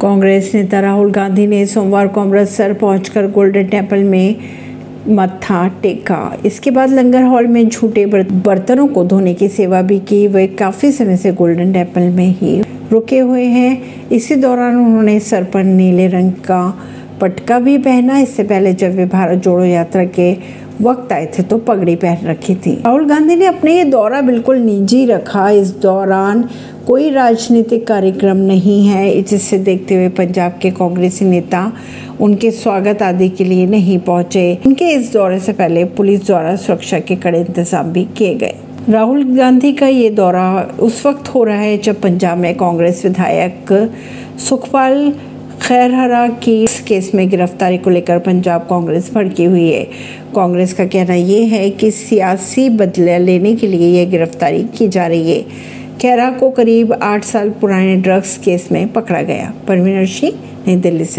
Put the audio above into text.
कांग्रेस नेता राहुल गांधी ने सोमवार को अमृतसर पहुंचकर गोल्डन टेंपल में मत्था टेका। इसके बाद लंगर हॉल में झूठे बर्तनों को धोने की सेवा भी की। वे काफ़ी समय से गोल्डन टेंपल में ही रुके हुए हैं। इसी दौरान उन्होंने सर पर नीले रंग का पटका भी पहना। इससे पहले जब वे भारत जोड़ो यात्रा के वक्त आए थे तो पगड़ी पहन रखी थी। राहुल गांधी ने अपने ये दौरा बिल्कुल निजी रखा। इस दौरान कोई राजनीतिक कार्यक्रम नहीं है, जिसे देखते हुए पंजाब के कांग्रेसी नेता उनके स्वागत आदि के लिए नहीं पहुँचे। उनके इस दौरे से पहले पुलिस द्वारा सुरक्षा के कड़े इंतज़ाम भी किए गए। राहुल गांधी का ये दौरा उस वक्त हो रहा है जब पंजाब में कांग्रेस विधायक सुखपाल खैरहरा की केस में गिरफ्तारी को लेकर पंजाब कांग्रेस भड़की हुई है। कांग्रेस का कहना ये है कि सियासी बदला लेने के लिए यह गिरफ्तारी की जा रही है। खैरा को करीब आठ साल पुराने ड्रग्स केस में पकड़ा गया। परवीनर सिंह नई दिल्ली से।